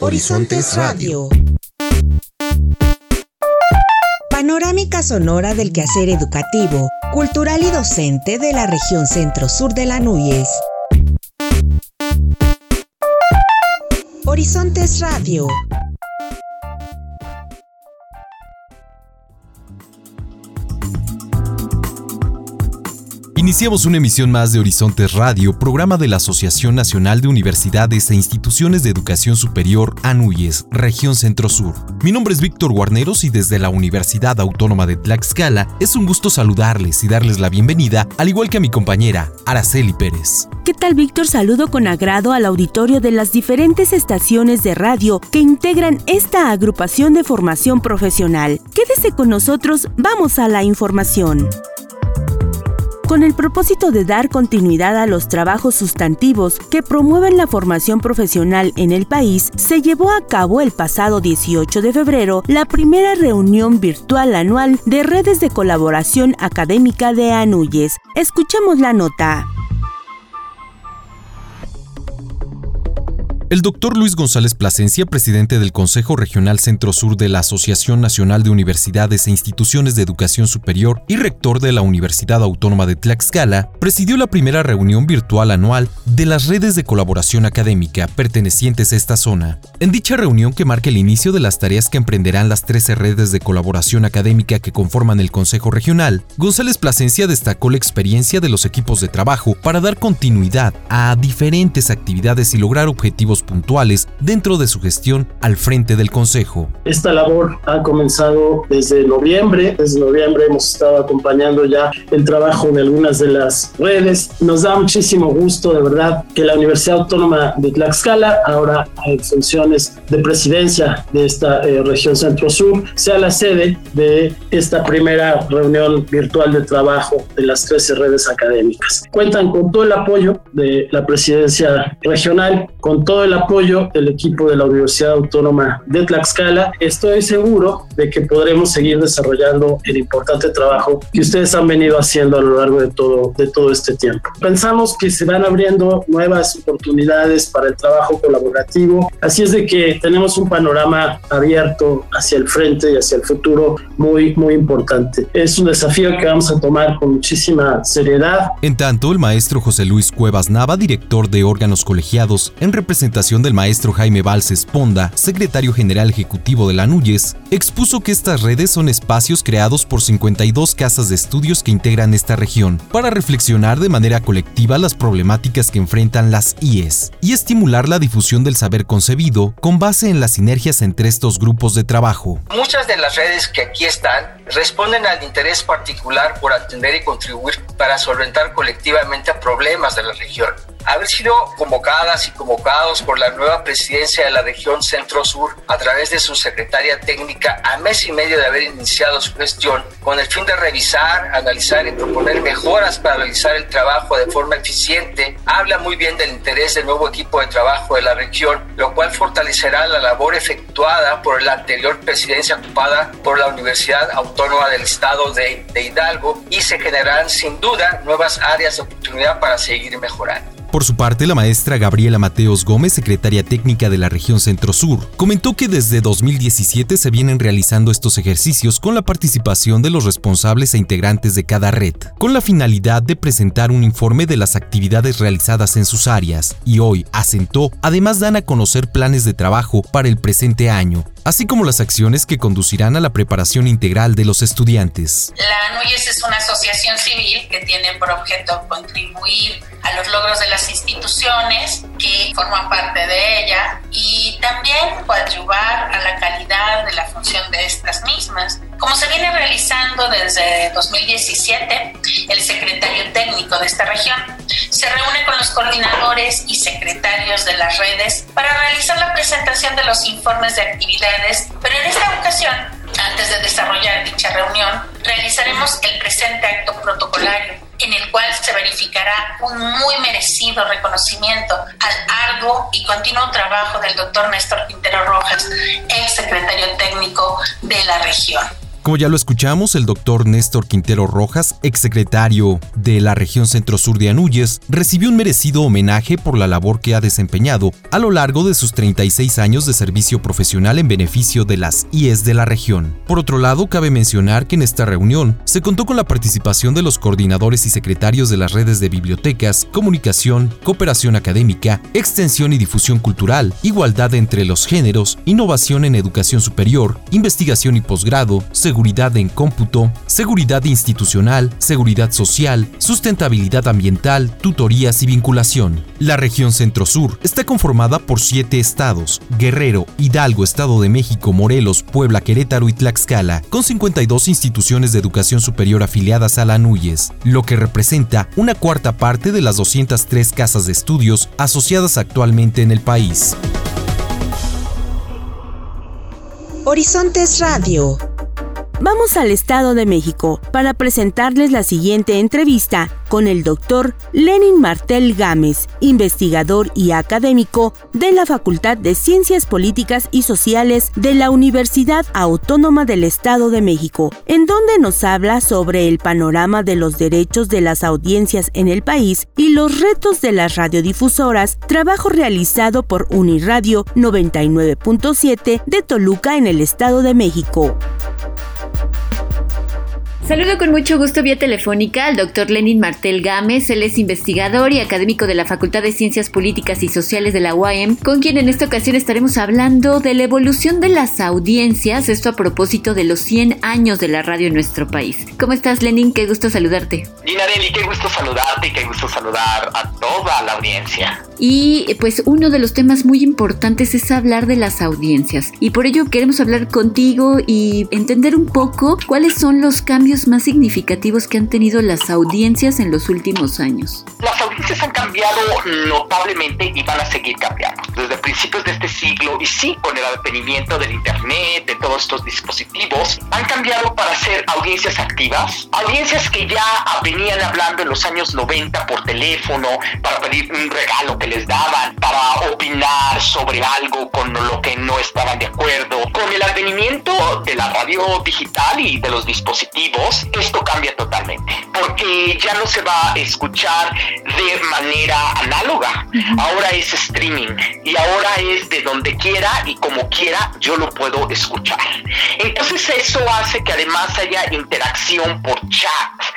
Horizontes Radio. Panorámica sonora del quehacer educativo, cultural y docente de la región centro-sur de la Núñez. Horizontes Radio. Iniciamos una emisión más de Horizontes Radio, programa de la Asociación Nacional de Universidades e Instituciones de Educación Superior ANUYES, región Centro-Sur. Mi nombre es Víctor Guarneros y desde la Universidad Autónoma de Tlaxcala es un gusto saludarles y darles la bienvenida, al igual que a mi compañera Araceli Pérez. ¿Qué tal Víctor? Saludo con agrado al auditorio de las diferentes estaciones de radio que integran esta agrupación de formación profesional. Quédese con nosotros, vamos a la información. Con el propósito de dar continuidad a los trabajos sustantivos que promueven la formación profesional en el país, se llevó a cabo el pasado 18 de febrero la primera reunión virtual anual de redes de colaboración académica de ANUYES. Escuchemos la nota. El doctor Luis González Plasencia, presidente del Consejo Regional Centro Sur de la Asociación Nacional de Universidades e Instituciones de Educación Superior y rector de la Universidad Autónoma de Tlaxcala, presidió la primera reunión virtual anual de las redes de colaboración académica pertenecientes a esta zona. En dicha reunión que marca el inicio de las tareas que emprenderán las 13 redes de colaboración académica que conforman el Consejo Regional, González Plasencia destacó la experiencia de los equipos de trabajo para dar continuidad a diferentes actividades y lograr objetivos puntuales dentro de su gestión al frente del Consejo. Esta labor ha comenzado desde noviembre. Desde noviembre hemos estado acompañando ya el trabajo de algunas de las redes. Nos da muchísimo gusto, de verdad, que la Universidad Autónoma de Tlaxcala, ahora en funciones de presidencia de esta eh, región centro-sur, sea la sede de esta primera reunión virtual de trabajo de las 13 redes académicas. Cuentan con todo el apoyo de la presidencia regional, con todo el apoyo del equipo de la Universidad Autónoma de Tlaxcala, estoy seguro de que podremos seguir desarrollando el importante trabajo que ustedes han venido haciendo a lo largo de todo, de todo este tiempo. Pensamos que se van abriendo nuevas oportunidades para el trabajo colaborativo, así es de que tenemos un panorama abierto hacia el frente y hacia el futuro muy, muy importante. Es un desafío que vamos a tomar con muchísima seriedad. En tanto, el maestro José Luis Cuevas Nava, director de órganos colegiados en representación del maestro Jaime Valses Ponda, secretario general ejecutivo de la NUYES, expuso que estas redes son espacios creados por 52 casas de estudios que integran esta región para reflexionar de manera colectiva las problemáticas que enfrentan las IES y estimular la difusión del saber concebido con base en las sinergias entre estos grupos de trabajo. Muchas de las redes que aquí están responden al interés particular por atender y contribuir para solventar colectivamente problemas de la región haber sido convocadas y convocados por la nueva presidencia de la región Centro-Sur a través de su secretaria técnica a mes y medio de haber iniciado su gestión con el fin de revisar, analizar y proponer mejoras para realizar el trabajo de forma eficiente, habla muy bien del interés del nuevo equipo de trabajo de la región, lo cual fortalecerá la labor efectuada por la anterior presidencia ocupada por la Universidad Autónoma del Estado de, Hidalgo y se generarán sin duda nuevas áreas de oportunidad para seguir mejorando. Por su parte, la maestra Gabriela Mateos Gómez, secretaria técnica de la región Centro-Sur, comentó que desde 2017 se vienen realizando estos ejercicios con la participación de los responsables e integrantes de cada red, con la finalidad de presentar un informe de las actividades realizadas en sus áreas, y hoy, asentó, además dan a conocer planes de trabajo para el presente año, así como las acciones que conducirán a la preparación integral de los estudiantes. La ANUYES es una asociación civil que tiene por objeto contribuir a los logros de las instituciones que forman parte de ella y también coadyuvar a la calidad de la función de estas mismas. Como se viene realizando desde 2017, el secretario técnico de esta región se reúne con los coordinadores y secretarios de las redes para realizar la presentación de los informes de actividades, pero en esta ocasión, antes de desarrollar dicha reunión, realizaremos el presente acto protocolario en el cual se verificará un muy merecido reconocimiento al arduo y continuo trabajo del doctor Néstor Quintero Rojas, ex secretario técnico de la región. Como ya lo escuchamos, el doctor Néstor Quintero Rojas, exsecretario de la región centro-sur de Anúyes, recibió un merecido homenaje por la labor que ha desempeñado a lo largo de sus 36 años de servicio profesional en beneficio de las IES de la región. Por otro lado, cabe mencionar que en esta reunión se contó con la participación de los coordinadores y secretarios de las redes de bibliotecas, comunicación, cooperación académica, extensión y difusión cultural, igualdad entre los géneros, innovación en educación superior, investigación y posgrado, en cómputo, seguridad institucional, seguridad social, sustentabilidad ambiental, tutorías y vinculación. La región Centro-Sur está conformada por siete estados, Guerrero, Hidalgo, Estado de México, Morelos, Puebla, Querétaro y Tlaxcala, con 52 instituciones de educación superior afiliadas a la NUYES, lo que representa una cuarta parte de las 203 casas de estudios asociadas actualmente en el país. Horizontes Radio Vamos al Estado de México para presentarles la siguiente entrevista con el doctor Lenin Martel Gámez, investigador y académico de la Facultad de Ciencias Políticas y Sociales de la Universidad Autónoma del Estado de México, en donde nos habla sobre el panorama de los derechos de las audiencias en el país y los retos de las radiodifusoras, trabajo realizado por Uniradio 99.7 de Toluca en el Estado de México. Saludo con mucho gusto vía telefónica al doctor Lenin Martel Gámez. Él es investigador y académico de la Facultad de Ciencias Políticas y Sociales de la UAM, con quien en esta ocasión estaremos hablando de la evolución de las audiencias, esto a propósito de los 100 años de la radio en nuestro país. ¿Cómo estás, Lenin? Qué gusto saludarte. Dinarelli, qué gusto saludarte y qué gusto saludar a toda la audiencia. Y pues uno de los temas muy importantes es hablar de las audiencias. Y por ello queremos hablar contigo y entender un poco cuáles son los cambios más significativos que han tenido las audiencias en los últimos años. Las audiencias han cambiado notablemente y van a seguir cambiando. Desde principios de este siglo y sí, con el advenimiento del Internet, de todos estos dispositivos, han cambiado para ser audiencias activas, audiencias que ya venían hablando en los años 90 por teléfono para pedir un regalo que les daban, para opinar sobre algo con lo que no estaban de acuerdo. Con el advenimiento de la radio digital y de los dispositivos, esto cambia totalmente, porque ya no se va a escuchar de manera análoga. Ahora es streaming y ahora es de donde quiera y como quiera yo lo puedo escuchar. Entonces eso hace que además haya interacción por chat.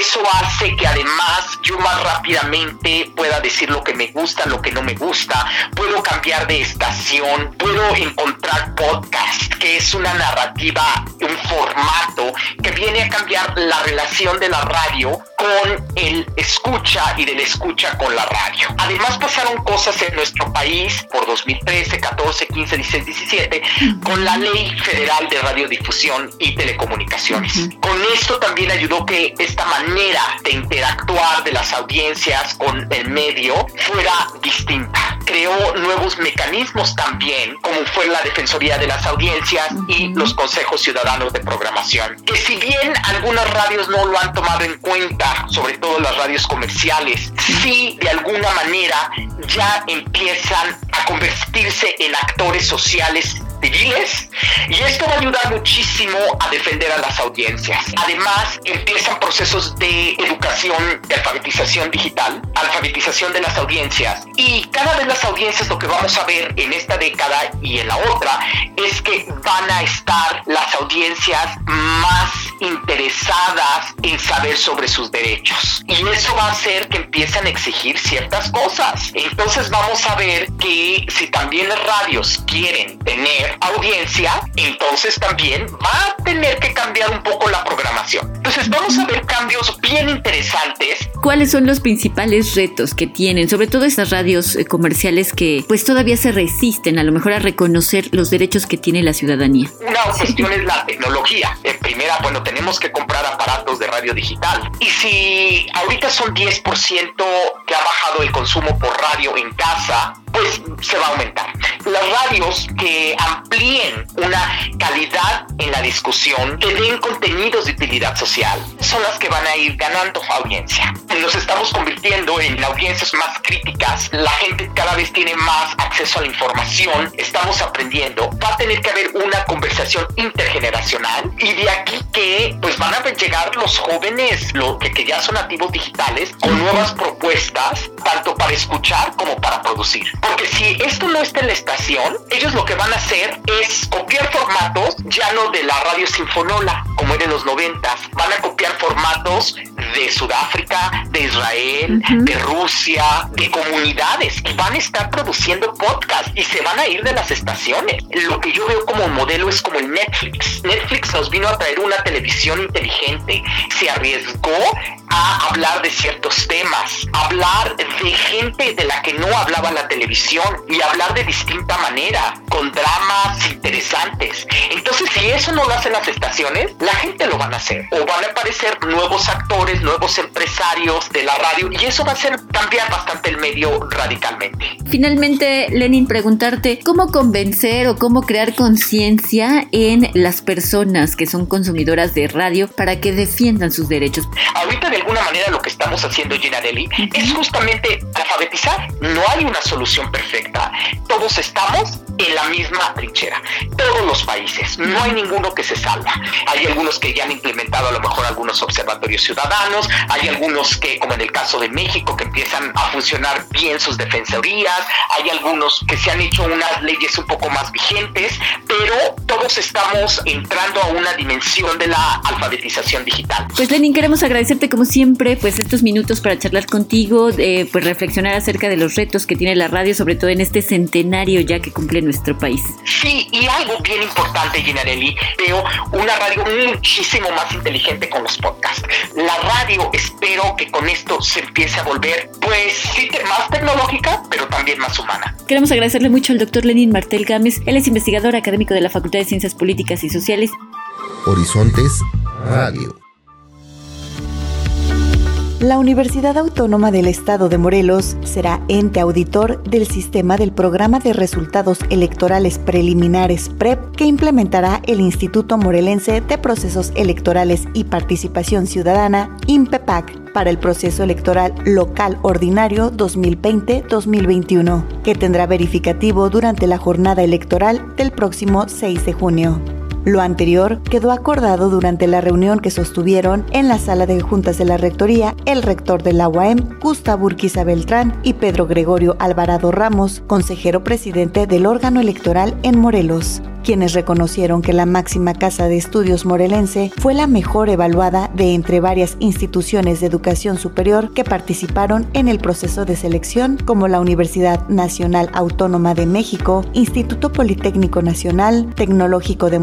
Eso hace que además yo más rápidamente pueda decir lo que me gusta, lo que no me gusta. Puedo cambiar de estación, puedo encontrar podcast, que es una narrativa, un formato que viene a cambiar la relación de la radio con el escucha y del escucha con la radio. Además pasaron cosas en nuestro país por 2013, 14, 15, 16, 17 con la Ley Federal de Radiodifusión y Telecomunicaciones. Con esto también ayudó que esta manera de interactuar las audiencias con el medio fuera distinta. Creó nuevos mecanismos también, como fue la Defensoría de las Audiencias y los Consejos Ciudadanos de Programación. Que si bien algunas radios no lo han tomado en cuenta, sobre todo las radios comerciales, sí de alguna manera ya empiezan a convertirse en actores sociales civiles y esto va a ayudar muchísimo a defender a las audiencias. Además, empiezan procesos de educación, de alfabetización digital, alfabetización de las audiencias y cada vez las audiencias lo que vamos a ver en esta década y en la otra es que van a estar las audiencias más interesadas en saber sobre sus derechos y eso va a hacer que empiecen a exigir ciertas cosas. Entonces vamos a ver que si también las radios quieren tener audiencia, entonces también va a tener que cambiar un poco la programación. Entonces vamos a ver cambios bien interesantes. ¿Cuáles son los principales retos que tienen, sobre todo estas radios eh, comerciales que pues todavía se resisten a lo mejor a reconocer los derechos que tiene la ciudadanía? Una cuestión es la tecnología. En primera, bueno, tenemos que comprar aparatos de radio digital. Y si ahorita son 10% que ha bajado el consumo por radio en casa, pues se va a aumentar. Las radios que amplíen una calidad en la discusión, que den contenidos de utilidad social, son las que van a ir ganando audiencia. Nos estamos convirtiendo en audiencias más críticas, la gente cada vez tiene más acceso a la información, estamos aprendiendo, va a tener que haber una conversación intergeneracional. Y de aquí que pues van a llegar los jóvenes lo que, que ya son nativos digitales con nuevas propuestas tanto para escuchar como para producir. Porque si esto no está en la estación ellos lo que van a hacer es copiar formatos ya no de la radio sinfonola como era en los noventas. Van a copiar formatos de Sudáfrica de Israel de Rusia de comunidades y van a estar produciendo podcast y se van a ir de las estaciones lo que yo veo como modelo es como el Netflix Netflix nos vino a traer una televisión inteligente, se arriesgó a hablar de ciertos temas, hablar de gente de la que no hablaba la televisión y hablar de distinta manera, con dramas interesantes. Entonces, si eso no lo hacen las estaciones, la gente lo van a hacer. O van a aparecer nuevos actores, nuevos empresarios de la radio y eso va a hacer cambiar bastante el medio radicalmente. Finalmente, Lenin, preguntarte cómo convencer o cómo crear conciencia en las personas que son consumidoras de radio para que defiendan sus derechos. Ahorita de alguna manera lo que estamos haciendo, Ginarelli, es justamente alfabetizar. No hay una solución perfecta. Todos estamos en la misma trinchera. Todos los países. No hay ninguno que se salva. Hay algunos que ya han implementado a lo mejor algunos observatorios ciudadanos. Hay algunos que, como en el caso de México, que empiezan a funcionar bien sus defensorías. Hay algunos que se han hecho unas leyes un poco más vigentes. Pero todos estamos entrando a una dimensión de la alfabetización digital. Pues Lenin, queremos agradecerte como siempre pues estos minutos para charlar contigo, eh, pues reflexionar acerca de los retos que tiene la radio, sobre todo en este centenario ya que cumple nuestro país. Sí, y algo bien importante, Ginarelli, veo una radio muchísimo más inteligente con los podcasts. La radio, espero que con esto se empiece a volver, pues sí, más tecnológica, pero también más humana. Queremos agradecerle mucho al doctor Lenin Martel Gámez, él es investigador académico de la Facultad de Ciencias Políticas y Sociales. Horizontes Radio. La Universidad Autónoma del Estado de Morelos será ente auditor del sistema del Programa de Resultados Electorales Preliminares PREP que implementará el Instituto Morelense de Procesos Electorales y Participación Ciudadana, INPEPAC, para el proceso electoral local ordinario 2020-2021, que tendrá verificativo durante la jornada electoral del próximo 6 de junio. Lo anterior quedó acordado durante la reunión que sostuvieron en la sala de juntas de la Rectoría el rector de la UAM, Gustavo Urquiza Beltrán, y Pedro Gregorio Alvarado Ramos, consejero presidente del órgano electoral en Morelos quienes reconocieron que la máxima casa de estudios morelense fue la mejor evaluada de entre varias instituciones de educación superior que participaron en el proceso de selección, como la Universidad Nacional Autónoma de México, Instituto Politécnico Nacional, Tecnológico de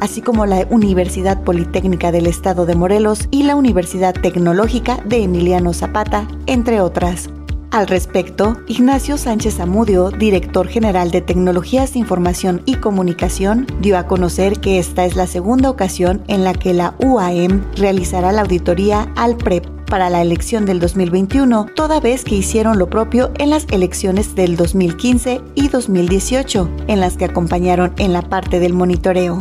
Así como la Universidad Politécnica del Estado de Morelos y la Universidad Tecnológica de Emiliano Zapata, entre otras. Al respecto, Ignacio Sánchez Amudio, director general de Tecnologías de Información y Comunicación, dio a conocer que esta es la segunda ocasión en la que la UAM realizará la auditoría al PREP para la elección del 2021, toda vez que hicieron lo propio en las elecciones del 2015 y 2018, en las que acompañaron en la parte del monitoreo.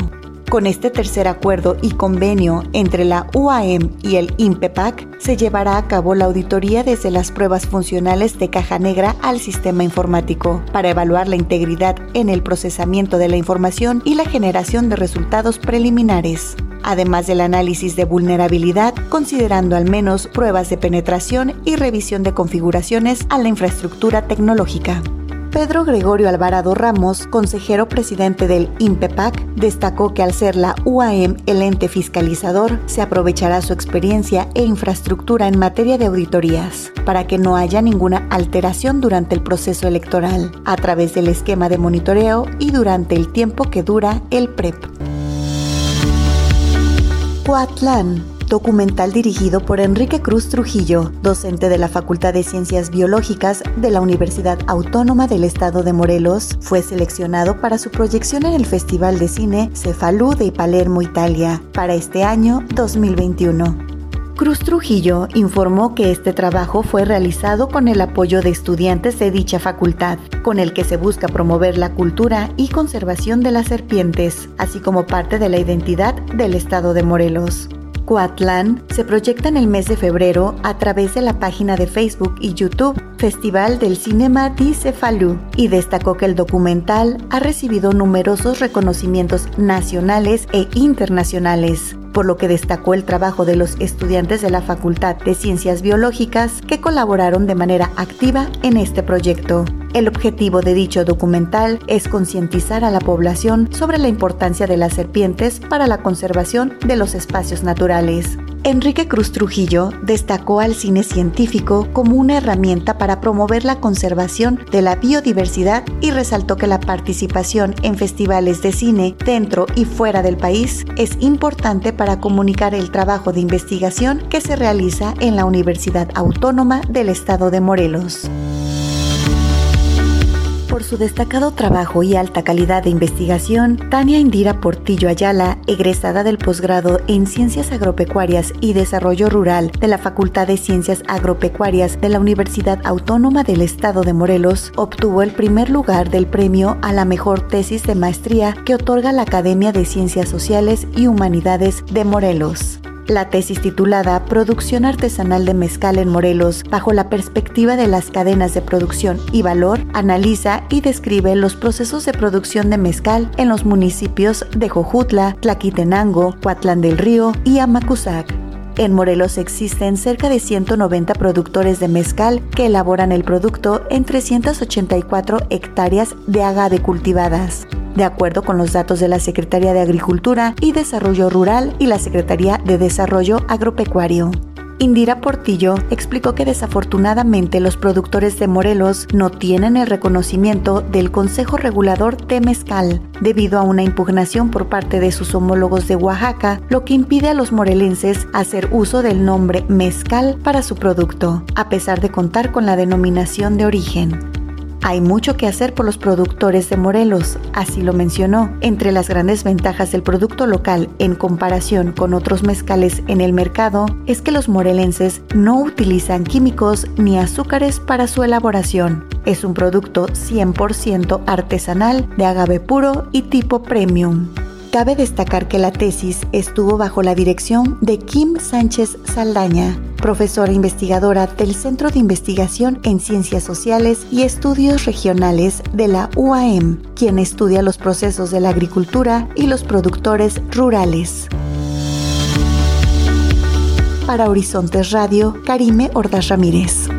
Con este tercer acuerdo y convenio entre la UAM y el INPEPAC, se llevará a cabo la auditoría desde las pruebas funcionales de caja negra al sistema informático, para evaluar la integridad en el procesamiento de la información y la generación de resultados preliminares además del análisis de vulnerabilidad, considerando al menos pruebas de penetración y revisión de configuraciones a la infraestructura tecnológica. Pedro Gregorio Alvarado Ramos, consejero presidente del INPEPAC, destacó que al ser la UAM el ente fiscalizador, se aprovechará su experiencia e infraestructura en materia de auditorías, para que no haya ninguna alteración durante el proceso electoral, a través del esquema de monitoreo y durante el tiempo que dura el PREP. Coatlán documental dirigido por Enrique Cruz Trujillo, docente de la Facultad de Ciencias Biológicas de la Universidad Autónoma del Estado de Morelos, fue seleccionado para su proyección en el Festival de Cine Cefalú de Palermo, Italia, para este año 2021. Cruz Trujillo informó que este trabajo fue realizado con el apoyo de estudiantes de dicha facultad, con el que se busca promover la cultura y conservación de las serpientes, así como parte de la identidad del estado de Morelos. Coatlán se proyecta en el mes de febrero a través de la página de Facebook y YouTube Festival del Cinema di Cefalú y destacó que el documental ha recibido numerosos reconocimientos nacionales e internacionales por lo que destacó el trabajo de los estudiantes de la Facultad de Ciencias Biológicas que colaboraron de manera activa en este proyecto. El objetivo de dicho documental es concientizar a la población sobre la importancia de las serpientes para la conservación de los espacios naturales. Enrique Cruz Trujillo destacó al cine científico como una herramienta para promover la conservación de la biodiversidad y resaltó que la participación en festivales de cine dentro y fuera del país es importante para comunicar el trabajo de investigación que se realiza en la Universidad Autónoma del Estado de Morelos. Por su destacado trabajo y alta calidad de investigación, Tania Indira Portillo Ayala, egresada del posgrado en Ciencias Agropecuarias y Desarrollo Rural de la Facultad de Ciencias Agropecuarias de la Universidad Autónoma del Estado de Morelos, obtuvo el primer lugar del premio a la mejor tesis de maestría que otorga la Academia de Ciencias Sociales y Humanidades de Morelos. La tesis titulada Producción artesanal de mezcal en Morelos bajo la perspectiva de las cadenas de producción y valor analiza y describe los procesos de producción de mezcal en los municipios de Jojutla, Tlaquitenango, Coatlán del Río y Amacuzac. En Morelos existen cerca de 190 productores de mezcal que elaboran el producto en 384 hectáreas de agave cultivadas de acuerdo con los datos de la Secretaría de Agricultura y Desarrollo Rural y la Secretaría de Desarrollo Agropecuario. Indira Portillo explicó que desafortunadamente los productores de Morelos no tienen el reconocimiento del Consejo Regulador de Mezcal, debido a una impugnación por parte de sus homólogos de Oaxaca, lo que impide a los morelenses hacer uso del nombre mezcal para su producto, a pesar de contar con la denominación de origen. Hay mucho que hacer por los productores de Morelos, así lo mencionó. Entre las grandes ventajas del producto local en comparación con otros mezcales en el mercado es que los morelenses no utilizan químicos ni azúcares para su elaboración. Es un producto 100% artesanal de agave puro y tipo premium. Cabe destacar que la tesis estuvo bajo la dirección de Kim Sánchez Saldaña, profesora investigadora del Centro de Investigación en Ciencias Sociales y Estudios Regionales de la UAM, quien estudia los procesos de la agricultura y los productores rurales. Para Horizontes Radio, Karime Ordaz Ramírez.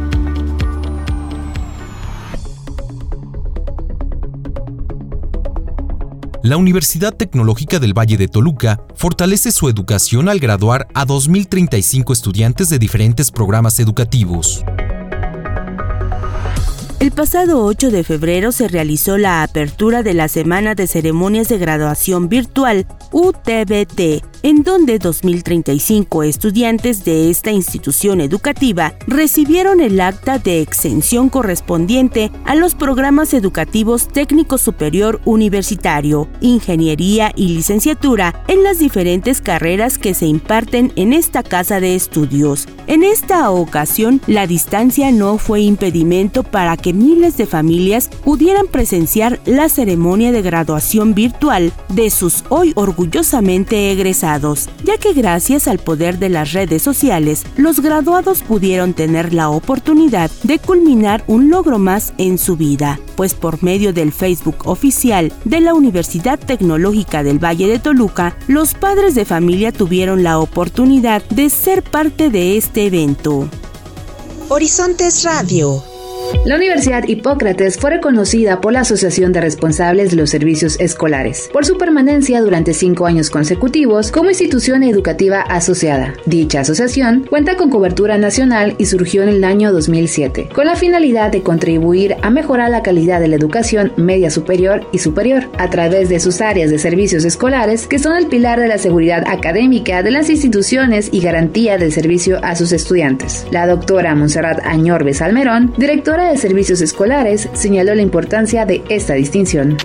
La Universidad Tecnológica del Valle de Toluca fortalece su educación al graduar a 2.035 estudiantes de diferentes programas educativos. El pasado 8 de febrero se realizó la apertura de la Semana de Ceremonias de Graduación Virtual UTBT, en donde 2.035 estudiantes de esta institución educativa recibieron el acta de exención correspondiente a los programas educativos técnico superior universitario, ingeniería y licenciatura en las diferentes carreras que se imparten en esta casa de estudios. En esta ocasión, la distancia no fue impedimento para que miles de familias pudieran presenciar la ceremonia de graduación virtual de sus hoy orgullosamente egresados, ya que gracias al poder de las redes sociales, los graduados pudieron tener la oportunidad de culminar un logro más en su vida, pues por medio del Facebook oficial de la Universidad Tecnológica del Valle de Toluca, los padres de familia tuvieron la oportunidad de ser parte de este evento. Horizontes Radio la Universidad Hipócrates fue reconocida por la Asociación de Responsables de los Servicios Escolares por su permanencia durante cinco años consecutivos como institución educativa asociada. Dicha asociación cuenta con cobertura nacional y surgió en el año 2007, con la finalidad de contribuir a mejorar la calidad de la educación media superior y superior a través de sus áreas de servicios escolares, que son el pilar de la seguridad académica de las instituciones y garantía del servicio a sus estudiantes. La doctora Monserrat Añorbes Almerón, directora de Servicios Escolares señaló la importancia de esta distinción.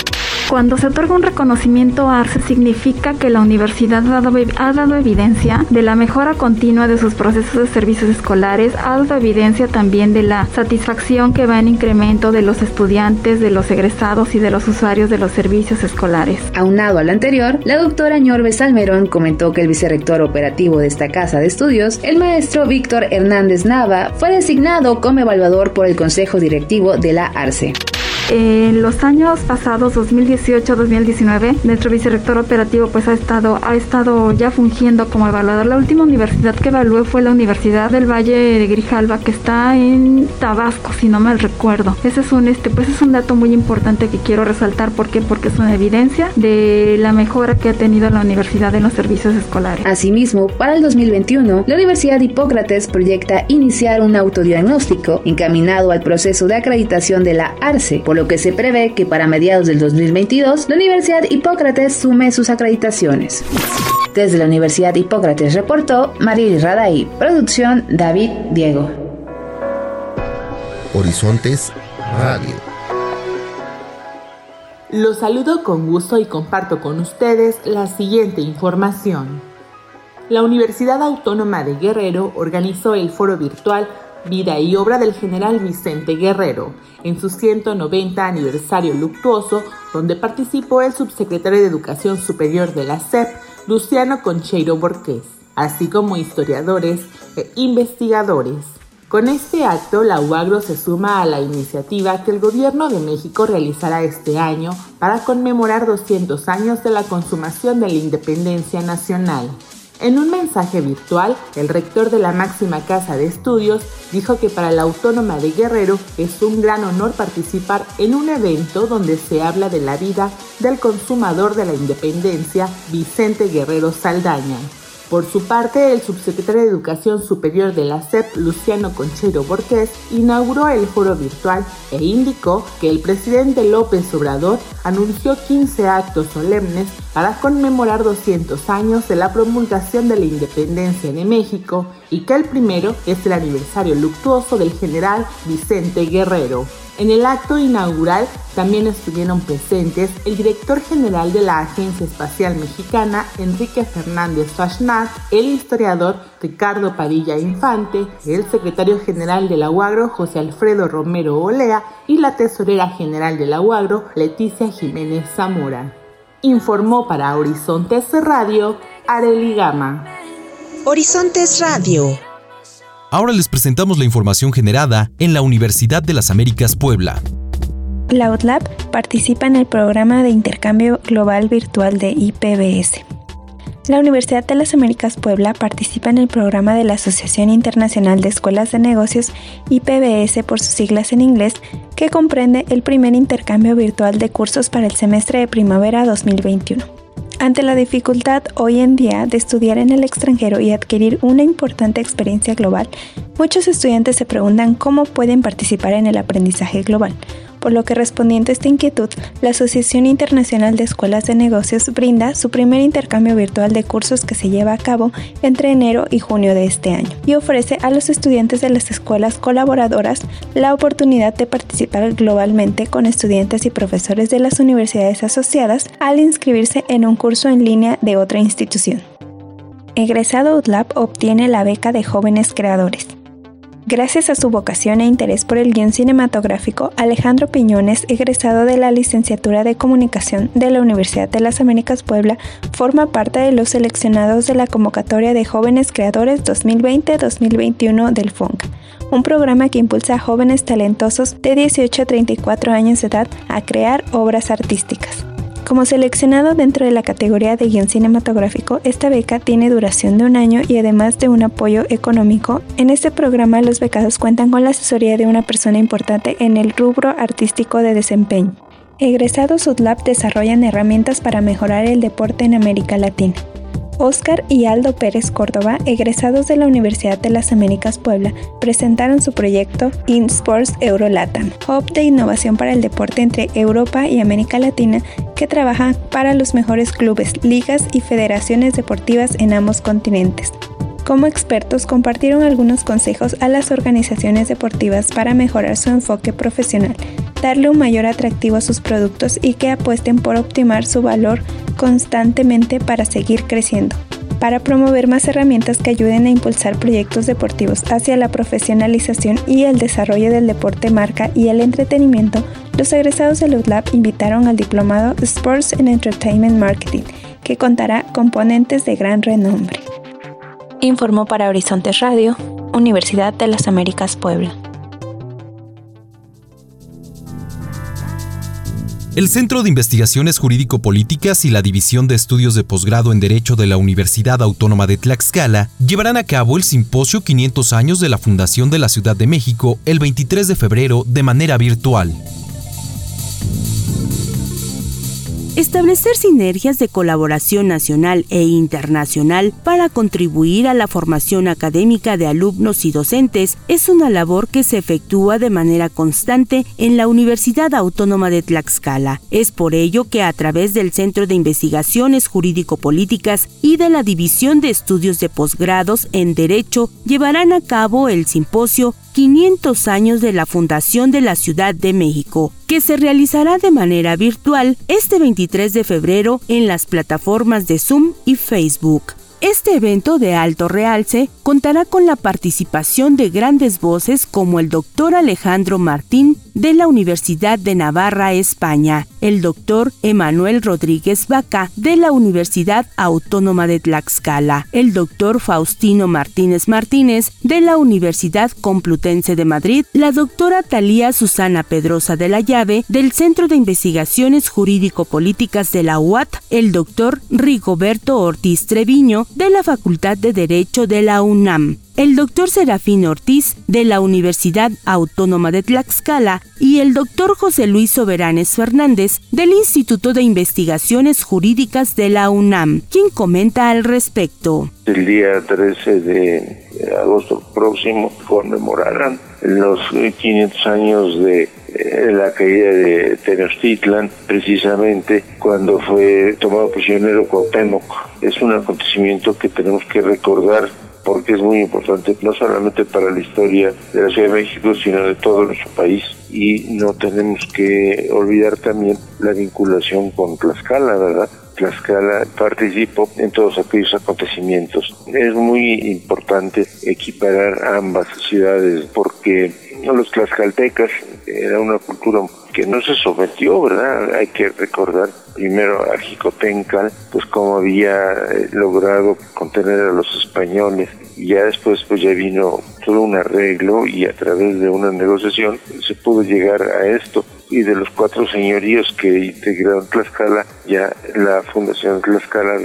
Cuando se otorga un reconocimiento ARCE significa que la universidad ha dado, ha dado evidencia de la mejora continua de sus procesos de servicios escolares, ha dado evidencia también de la satisfacción que va en incremento de los estudiantes, de los egresados y de los usuarios de los servicios escolares. Aunado a lo anterior, la doctora Ñorbe Salmerón comentó que el vicerrector operativo de esta casa de estudios, el maestro Víctor Hernández Nava, fue designado como evaluador por el Consejo Directivo de la ARCE. En los años pasados, 2018-2019, nuestro vicerrector operativo pues ha estado, ha estado ya fungiendo como evaluador. La última universidad que evalué fue la Universidad del Valle de Grijalva, que está en Tabasco, si no mal recuerdo. Ese es un, este, pues es un dato muy importante que quiero resaltar. ¿Por qué? Porque es una evidencia de la mejora que ha tenido la universidad en los servicios escolares. Asimismo, para el 2021, la Universidad Hipócrates proyecta iniciar un autodiagnóstico encaminado al proceso de acreditación de la ARCE, por lo que se prevé que para mediados del 2022 la Universidad Hipócrates sume sus acreditaciones. Desde la Universidad Hipócrates reportó Mariel Raday, producción David Diego. Horizontes Radio. Los saludo con gusto y comparto con ustedes la siguiente información. La Universidad Autónoma de Guerrero organizó el foro virtual Vida y obra del general Vicente Guerrero, en su 190 aniversario luctuoso, donde participó el subsecretario de Educación Superior de la SEP, Luciano Concheiro Borqués, así como historiadores e investigadores. Con este acto, la UAGRO se suma a la iniciativa que el Gobierno de México realizará este año para conmemorar 200 años de la consumación de la independencia nacional. En un mensaje virtual, el rector de la máxima casa de estudios dijo que para la Autónoma de Guerrero es un gran honor participar en un evento donde se habla de la vida del consumador de la independencia, Vicente Guerrero Saldaña. Por su parte, el subsecretario de Educación Superior de la SEP, Luciano Conchero Borges, inauguró el foro virtual e indicó que el presidente López Obrador anunció 15 actos solemnes para conmemorar 200 años de la promulgación de la independencia de México y que el primero es el aniversario luctuoso del general Vicente Guerrero. En el acto inaugural también estuvieron presentes el director general de la Agencia Espacial Mexicana, Enrique Fernández Fashnat, el historiador Ricardo Padilla Infante, el secretario general de la UAGRO, José Alfredo Romero Olea, y la tesorera general de la UAGRO, Leticia Jiménez Zamora. Informó para Horizontes Radio, Areli Gama. Horizontes Radio Ahora les presentamos la información generada en la Universidad de las Américas Puebla. La UTLAB participa en el programa de intercambio global virtual de IPBS. La Universidad de las Américas Puebla participa en el programa de la Asociación Internacional de Escuelas de Negocios IPBS por sus siglas en inglés, que comprende el primer intercambio virtual de cursos para el semestre de primavera 2021. Ante la dificultad hoy en día de estudiar en el extranjero y adquirir una importante experiencia global, muchos estudiantes se preguntan cómo pueden participar en el aprendizaje global por lo que respondiendo a esta inquietud, la Asociación Internacional de Escuelas de Negocios brinda su primer intercambio virtual de cursos que se lleva a cabo entre enero y junio de este año y ofrece a los estudiantes de las escuelas colaboradoras la oportunidad de participar globalmente con estudiantes y profesores de las universidades asociadas al inscribirse en un curso en línea de otra institución. Egresado UTLAB obtiene la beca de jóvenes creadores. Gracias a su vocación e interés por el guion cinematográfico, Alejandro Piñones, egresado de la licenciatura de Comunicación de la Universidad de las Américas Puebla, forma parte de los seleccionados de la convocatoria de Jóvenes Creadores 2020-2021 del FONCA, un programa que impulsa a jóvenes talentosos de 18 a 34 años de edad a crear obras artísticas. Como seleccionado dentro de la categoría de guion cinematográfico, esta beca tiene duración de un año y además de un apoyo económico, en este programa los becados cuentan con la asesoría de una persona importante en el rubro artístico de desempeño. Egresados UTLAB desarrollan herramientas para mejorar el deporte en América Latina. Oscar y Aldo Pérez Córdoba, egresados de la Universidad de las Américas Puebla, presentaron su proyecto InSports Eurolatam, hub de innovación para el deporte entre Europa y América Latina que trabaja para los mejores clubes, ligas y federaciones deportivas en ambos continentes. Como expertos compartieron algunos consejos a las organizaciones deportivas para mejorar su enfoque profesional, darle un mayor atractivo a sus productos y que apuesten por optimizar su valor constantemente para seguir creciendo para promover más herramientas que ayuden a impulsar proyectos deportivos hacia la profesionalización y el desarrollo del deporte marca y el entretenimiento, los egresados de UTLAB invitaron al diplomado Sports and Entertainment Marketing, que contará componentes de gran renombre. Informó para Horizontes Radio, Universidad de las Américas Puebla. El Centro de Investigaciones Jurídico-Políticas y la División de Estudios de Posgrado en Derecho de la Universidad Autónoma de Tlaxcala llevarán a cabo el simposio 500 años de la Fundación de la Ciudad de México el 23 de febrero de manera virtual. Establecer sinergias de colaboración nacional e internacional para contribuir a la formación académica de alumnos y docentes es una labor que se efectúa de manera constante en la Universidad Autónoma de Tlaxcala. Es por ello que a través del Centro de Investigaciones Jurídico-Políticas y de la División de Estudios de Posgrados en Derecho llevarán a cabo el simposio 500 años de la fundación de la Ciudad de México, que se realizará de manera virtual este 23 de febrero en las plataformas de Zoom y Facebook. Este evento de alto realce contará con la participación de grandes voces como el doctor Alejandro Martín de la Universidad de Navarra, España, el doctor Emanuel Rodríguez Vaca de la Universidad Autónoma de Tlaxcala, el doctor Faustino Martínez Martínez de la Universidad Complutense de Madrid, la doctora Talía Susana Pedrosa de la Llave del Centro de Investigaciones Jurídico-Políticas de la UAT, el doctor Rigoberto Ortiz Treviño de la Facultad de Derecho de la UNAM, el doctor Serafín Ortiz de la Universidad Autónoma de Tlaxcala y el doctor José Luis Soberanes Fernández del Instituto de Investigaciones Jurídicas de la UNAM, quien comenta al respecto. El día 13 de agosto próximo conmemorarán los 500 años de eh, la caída de Tenochtitlan, precisamente cuando fue tomado prisionero Cuauhtémoc. Es un acontecimiento que tenemos que recordar porque es muy importante no solamente para la historia de la Ciudad de México, sino de todo nuestro país. Y no tenemos que olvidar también la vinculación con Tlaxcala, ¿verdad? Tlaxcala participó en todos aquellos acontecimientos. Es muy importante equiparar ambas ciudades porque los tlaxcaltecas era una cultura que no se sometió, ¿verdad? Hay que recordar primero a Jicotencal, pues cómo había eh, logrado contener a los españoles. Y ya después pues ya vino todo un arreglo y a través de una negociación se pudo llegar a esto. Y de los cuatro señoríos que integraron Tlaxcala ya la fundación Tlaxcala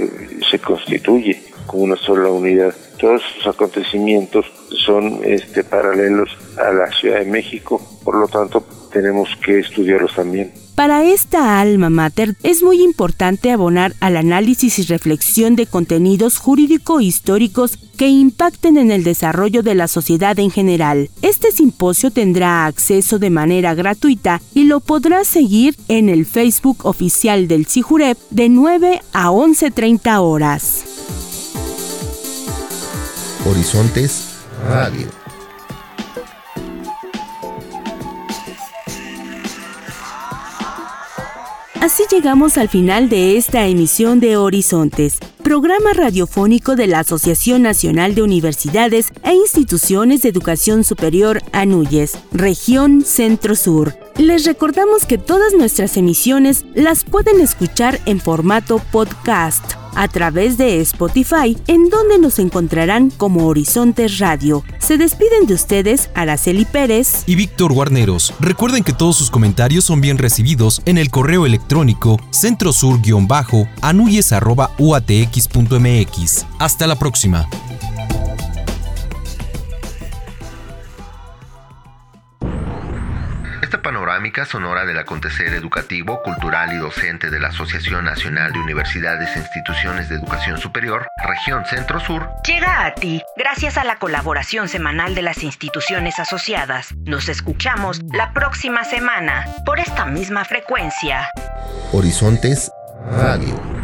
se constituye como una sola unidad. Todos estos acontecimientos son este, paralelos a la Ciudad de México, por lo tanto tenemos que estudiarlos también. Para esta alma mater es muy importante abonar al análisis y reflexión de contenidos jurídico-históricos que impacten en el desarrollo de la sociedad en general. Este simposio tendrá acceso de manera gratuita y lo podrá seguir en el Facebook oficial del CIJUREP de 9 a 11.30 horas. Horizontes Radio. Así llegamos al final de esta emisión de Horizontes, programa radiofónico de la Asociación Nacional de Universidades e Instituciones de Educación Superior ANUYES, región Centro Sur. Les recordamos que todas nuestras emisiones las pueden escuchar en formato podcast a través de Spotify, en donde nos encontrarán como Horizontes Radio. Se despiden de ustedes Araceli Pérez y Víctor Guarneros. Recuerden que todos sus comentarios son bien recibidos en el correo electrónico centrosur-anuyes.uatx.mx. Hasta la próxima. Panorámica sonora del acontecer educativo, cultural y docente de la Asociación Nacional de Universidades e Instituciones de Educación Superior, región Centro-Sur, llega a ti gracias a la colaboración semanal de las instituciones asociadas. Nos escuchamos la próxima semana por esta misma frecuencia. Horizontes Radio.